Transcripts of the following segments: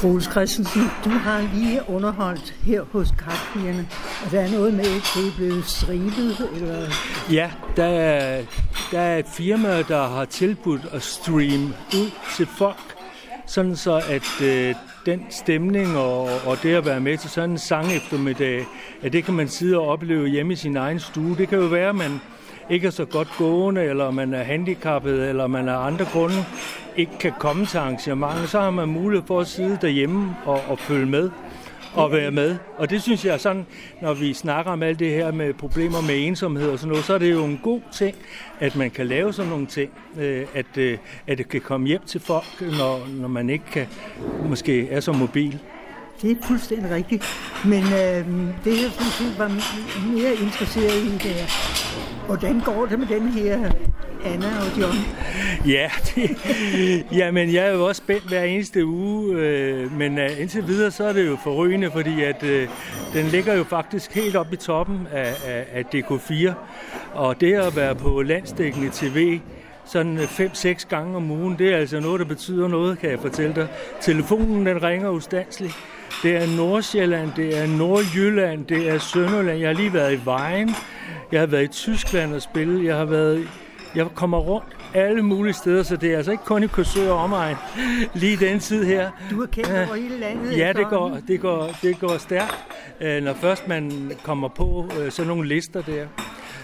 Troels Christensen, du har lige underholdt her hos Kartpigerne, og der er noget med, at det er blevet stribet, eller... Ja, der er, der er et firma, der har tilbudt at streame ud til folk, sådan så at øh, den stemning og, og det at være med til sådan en sang eftermiddag, at det kan man sidde og opleve hjemme i sin egen stue. Det kan jo være, at man ikke er så godt gående, eller man er handicappet, eller man er andre grunde ikke kan komme til arrangementet, så har man mulighed for at sidde derhjemme og, og følge med og være med. Og det synes jeg er sådan, når vi snakker om alt det her med problemer med ensomhed og sådan noget, så er det jo en god ting, at man kan lave sådan nogle ting, øh, at, øh, at det kan komme hjem til folk, når, når man ikke kan, måske er så mobil. Det er fuldstændig rigtigt. Men øh, det, jeg synes, var mere interesseret i, det er, hvordan går det med den her Anna og John? Ja, det, jamen, jeg er jo også spændt hver eneste uge, øh, men øh, indtil videre så er det jo forrygende, fordi at, øh, den ligger jo faktisk helt op i toppen af, af, af DK4, og det at være på landstækkende tv, sådan øh, 5-6 gange om ugen, det er altså noget, der betyder noget, kan jeg fortælle dig. Telefonen, den ringer ustandsligt. Det er Nordsjælland, det er Nordjylland, det er Sønderland. Jeg har lige været i Vejen, jeg har været i Tyskland og spille, jeg har været jeg kommer rundt alle mulige steder, så det er altså ikke kun i Korsør og omegn lige den tid her. Du er kendt over hele landet. Ja, det går, det går, det går stærkt, øh, når først man kommer på øh, sådan nogle lister der.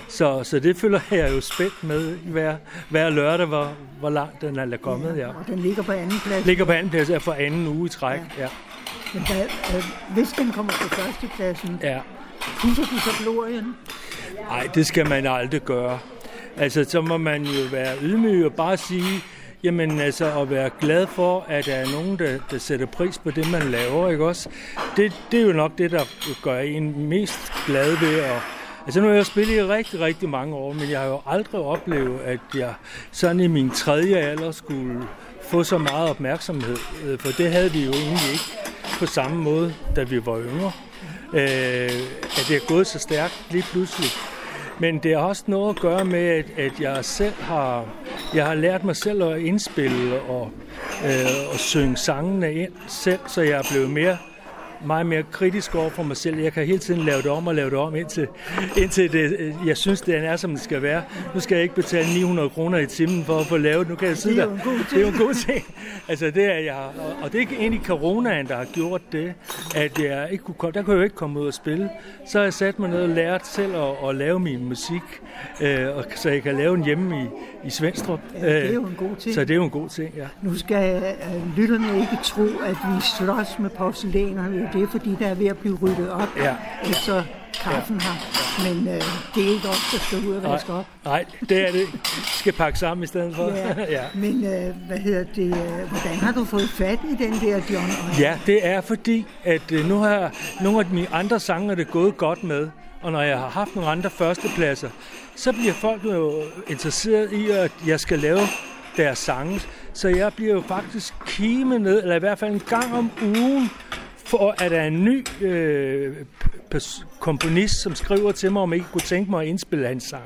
Så, så det følger jeg jo spændt med hver, hver lørdag, hvor, hvor langt den er kommet. Ja. Og den ligger på anden plads. Ligger på anden plads, ja, for anden uge i træk. Ja. ja. Men da, øh, hvis den kommer på førstepladsen, ja. pusser du så glorien? Nej, det skal man aldrig gøre. Altså, så må man jo være ydmyg og bare sige, jamen altså at være glad for, at der er nogen, der, der sætter pris på det, man laver, ikke også? Det, det er jo nok det, der gør en mest glad ved at Altså nu har jeg spillet i rigtig, rigtig mange år, men jeg har jo aldrig oplevet, at jeg sådan i min tredje alder skulle få så meget opmærksomhed. Øh, for det havde vi jo egentlig ikke på samme måde, da vi var yngre. Øh, at det er gået så stærkt lige pludselig. Men det har også noget at gøre med, at, at jeg selv har, jeg har lært mig selv at indspille og, øh, og synge sangene ind selv, så jeg er blevet mere meget mere kritisk over for mig selv. Jeg kan hele tiden lave det om og lave det om, indtil, indtil det, jeg synes, det er, som det skal være. Nu skal jeg ikke betale 900 kroner i timen for at få lavet Nu kan jeg sidde er der. Det er jo en god ting. altså, det er jeg, og, det er egentlig coronaen, der har gjort det, at jeg ikke kunne komme, der kunne jeg jo ikke komme ud og spille. Så har jeg sat mig ned og lært selv at, at lave min musik, øh, og, så jeg kan lave den hjemme i, i Svendstrup. Ja, det er jo en god ting. Så det er jo en god ting, ja. Nu skal uh, lytterne ikke tro, at vi slås med porcelænerne det er fordi, der er ved at blive ryddet op ja. efter kaffen her. Men øh, det er ikke os, der skal ud og vaske op. Nej, det er det. Skal pakke sammen i stedet for. Ja, ja. Men øh, hvad hedder det, hvordan har du fået fat i den der John? Ja, det er fordi, at øh, nu har nogle af mine andre sanger det gået godt med. Og når jeg har haft nogle andre førstepladser, så bliver folk jo interesseret i, at jeg skal lave deres sange. Så jeg bliver jo faktisk kime ned, eller i hvert fald en gang om ugen, for at der er en ny øh, komponist, som skriver til mig, om jeg ikke kunne tænke mig at indspille hans sang.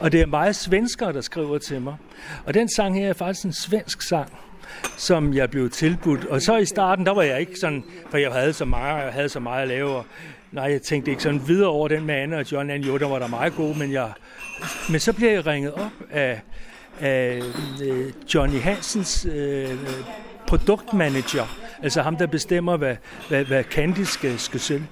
Og det er meget svenskere, der skriver til mig. Og den sang her er faktisk en svensk sang som jeg blev tilbudt. Og så i starten, der var jeg ikke sådan, for jeg havde så meget, jeg havde så meget at lave. Og, nej, jeg tænkte ikke sådan videre over den med Anna og John Ann. Jo, der var der meget god, men jeg... Men så blev jeg ringet op af, af øh, Johnny Hansens øh, produktmanager, altså ham, der bestemmer, hvad, hvad, hvad Candice skal, skal sælge.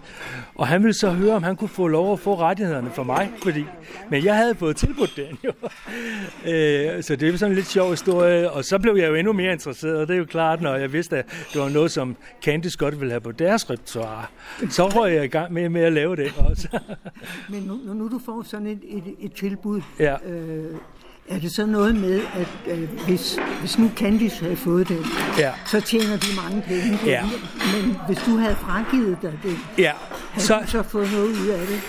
Og han ville så høre, om han kunne få lov at få rettighederne for mig, fordi, men jeg havde fået tilbudt den jo. øh, så det er sådan en lidt sjov historie, og så blev jeg jo endnu mere interesseret, og det er jo klart, når jeg vidste, at det var noget, som Candice godt ville have på deres repertoire. Så var jeg i gang med, med at lave det også. men nu, nu du får sådan et, et, et tilbud, ja. øh, er det så noget med, at øh, hvis, hvis nu Candice havde fået det, ja. så tjener de mange penge på ja. det. Men hvis du havde fragivet dig det, ja. havde så, du så fået noget ud af det?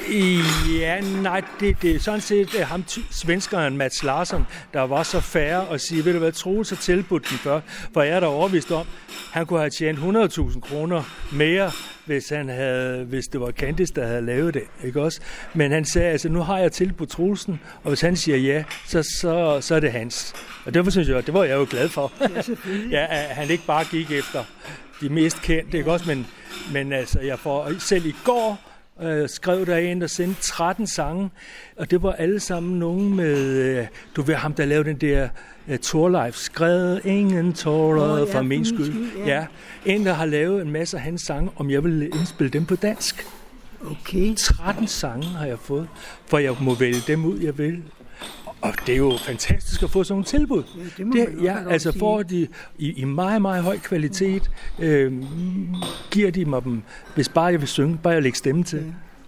Ja, nej, det, det er sådan set er ham, svenskeren Mats Larsson, der var så færre at sige, ved du hvad, Troels har tilbudt den før, for jeg er der overvist om, han kunne have tjent 100.000 kroner mere hvis, han havde, hvis det var Candice, der havde lavet det. Ikke også? Men han sagde, altså nu har jeg til på Troelsen, og hvis han siger ja, så, så, så er det hans. Og derfor synes jeg, det var jeg jo glad for. Ja, ja, at han ikke bare gik efter de mest kendte, ikke også? Men, men altså, jeg får selv i går øh, skrev der en, der sendte 13 sange, og det var alle sammen nogen med, øh, du ved ham, der lavede den der uh, Torleif, skrevet ingen tårer oh, ja, for min skyld. skyld ja. ja. En, der har lavet en masse af hans sange, om jeg vil indspille dem på dansk. Okay. 13 sange har jeg fået, for jeg må vælge dem ud, jeg vil. Og det er jo fantastisk at få sådan nogle tilbud. Ja, det det, ja, altså sige. får de i, i meget, meget høj kvalitet, øh, giver de mig dem, hvis bare jeg vil synge, bare jeg lægger stemme til. Ja.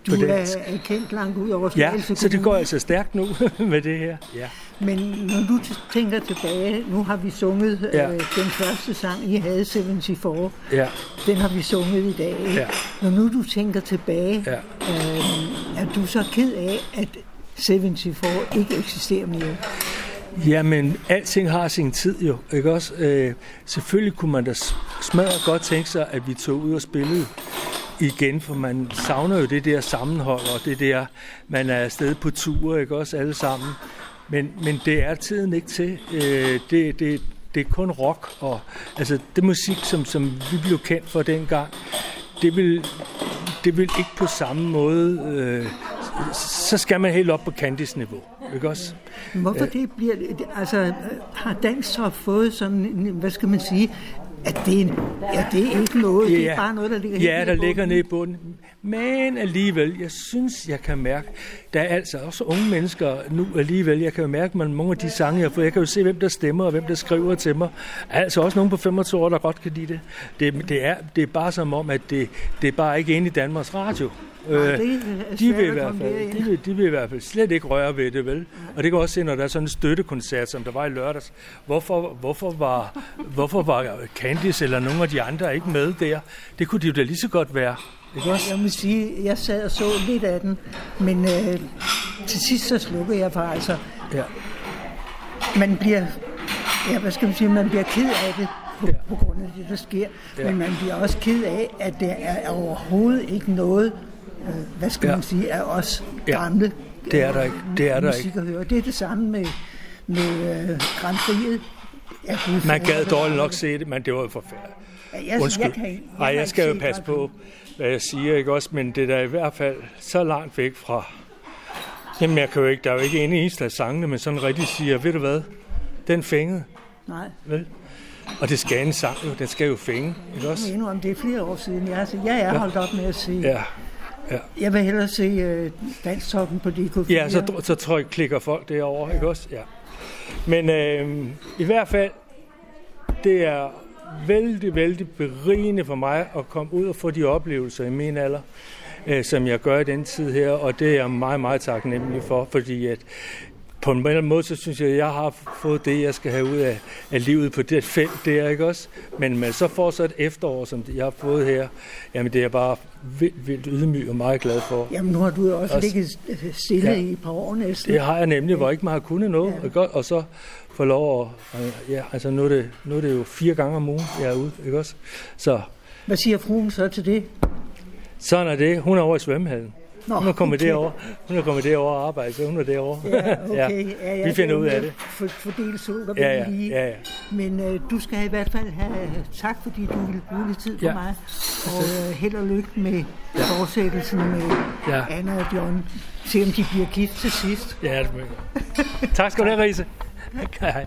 Du er, kendt langt ud over Ja, så det går altså stærkt nu med det her. Ja. Men når du tænker tilbage, nu har vi sunget ja. øh, den første sang, I havde 74. Ja. Den har vi sunget i dag. Ja. Når nu du tænker tilbage, Ja. øh, er du så ked af, at 74 ikke eksisterer mere? Jamen, alting har sin tid jo, ikke også? Øh, selvfølgelig kunne man da smadre godt tænke sig, at vi tog ud og spillede igen, for man savner jo det der sammenhold, og det der, man er afsted på tur, ikke også, alle sammen. Men, men det er tiden ikke til. Øh, det, det, det er kun rock, og altså det musik, som, som vi blev kendt for dengang, det vil, det vil ikke på samme måde... Øh, så skal man helt op på Candice-niveau, ikke også? Hvorfor det bliver... Altså, har dansk så fået sådan, hvad skal man sige, at det, er en- ja, det er ikke noget, det er bare noget, der ligger helt Ja, nede der i ligger nede i bunden. Men alligevel, jeg synes, jeg kan mærke, der er altså også unge mennesker nu alligevel, jeg kan jo mærke, at mange af de sange, jeg får, jeg kan jo se, hvem der stemmer og hvem der skriver til mig. Altså også nogen på 25 år, der godt kan lide det. Det, det, er, det er bare som om, at det, det er bare ikke inde i Danmarks Radio. Nej, Øh, det er de vil, i hvert fald, de, vil, de vil i hvert fald slet ikke røre ved det, vel? Og det kan også se, når der er sådan en støttekoncert, som der var i lørdags. Hvorfor, hvorfor, var, hvorfor var Candice eller nogle af de andre ikke med der? Det kunne de jo da lige så godt være. Ikke også? Jeg må sige, jeg sad og så lidt af den, men øh, til sidst så slukkede jeg for altså, Ja. man bliver, ja, hvad skal man sige, man bliver ked af det på, Ja. på grund af det, der sker, Ja. men man bliver også ked af, at det er overhovedet ikke noget, øh, hvad skal Ja. ja. man sige, af os Ja. gamle Det er der ikke. Det er der musik at høre. Det er det samme med, med øh, Grand Prix'et. Ja, Man gad dårligt nok se det, men det var jo forfærdeligt. Ja, jeg, Undskyld. Jeg kan, jeg Ej, jeg ikke skal jo passe på, hvad jeg siger, ikke også? Men det er da i hvert fald så langt væk fra... Jamen, jeg kan jo ikke, der er jo ikke en eneste af sangene, men sådan rigtig siger, ved du hvad, den fængede. Nej, vel? Og det skal en sang jo, den skal jo fænge, ikke også? jeg må indrømme, det er flere år siden, jeg set. Jeg er holdt op med at se. Ja, Jeg vil hellere se uh, Danstoppen på DK4. ja så, så tror jeg, klikker folk derovre, ikke også? Ja. Men øh, i hvert fald, det er vældig, vældig berigende for mig at komme ud og få de oplevelser i min alder, øh, som jeg gør i den tid her, og det er jeg meget, meget taknemmelig for, fordi at på en eller anden måde, så synes jeg, at jeg har fået det, jeg skal have ud af, af livet på det felt der, ikke også? Men man så får så et efterår, som jeg har fået her, jamen det er bare vildt, vildt ydmyg og meget glad for. Jamen, nu har du også, Også- ligget stille Ja. i et par år næsten. Det har jeg nemlig, hvor ikke man har kunnet noget, Ja. godt, og så få lov at, ja, altså nu er, det, nu er det jo fire gange om ugen, jeg er ude, ikke også? Så Hvad siger fruen så til det? sådan er det. Hun er over i svømmehallen. Nå, Hun er kommet okay. derover. Hun er kommet derover og arbejde, så hun er derovre. Ja, okay. Ja, ja, Vi finder ud af det. For, fordele og Ja, ja, lige. ja, ja. Men øh, du skal i hvert fald have tak, fordi du ville bruge lidt tid på Ja. mig. Og øh, held og lykke med ja. fortsættelsen med Ja. ja. Anna og John. Se om de bliver gift til sidst. Ja, det tak skal du have, Riese. Hej.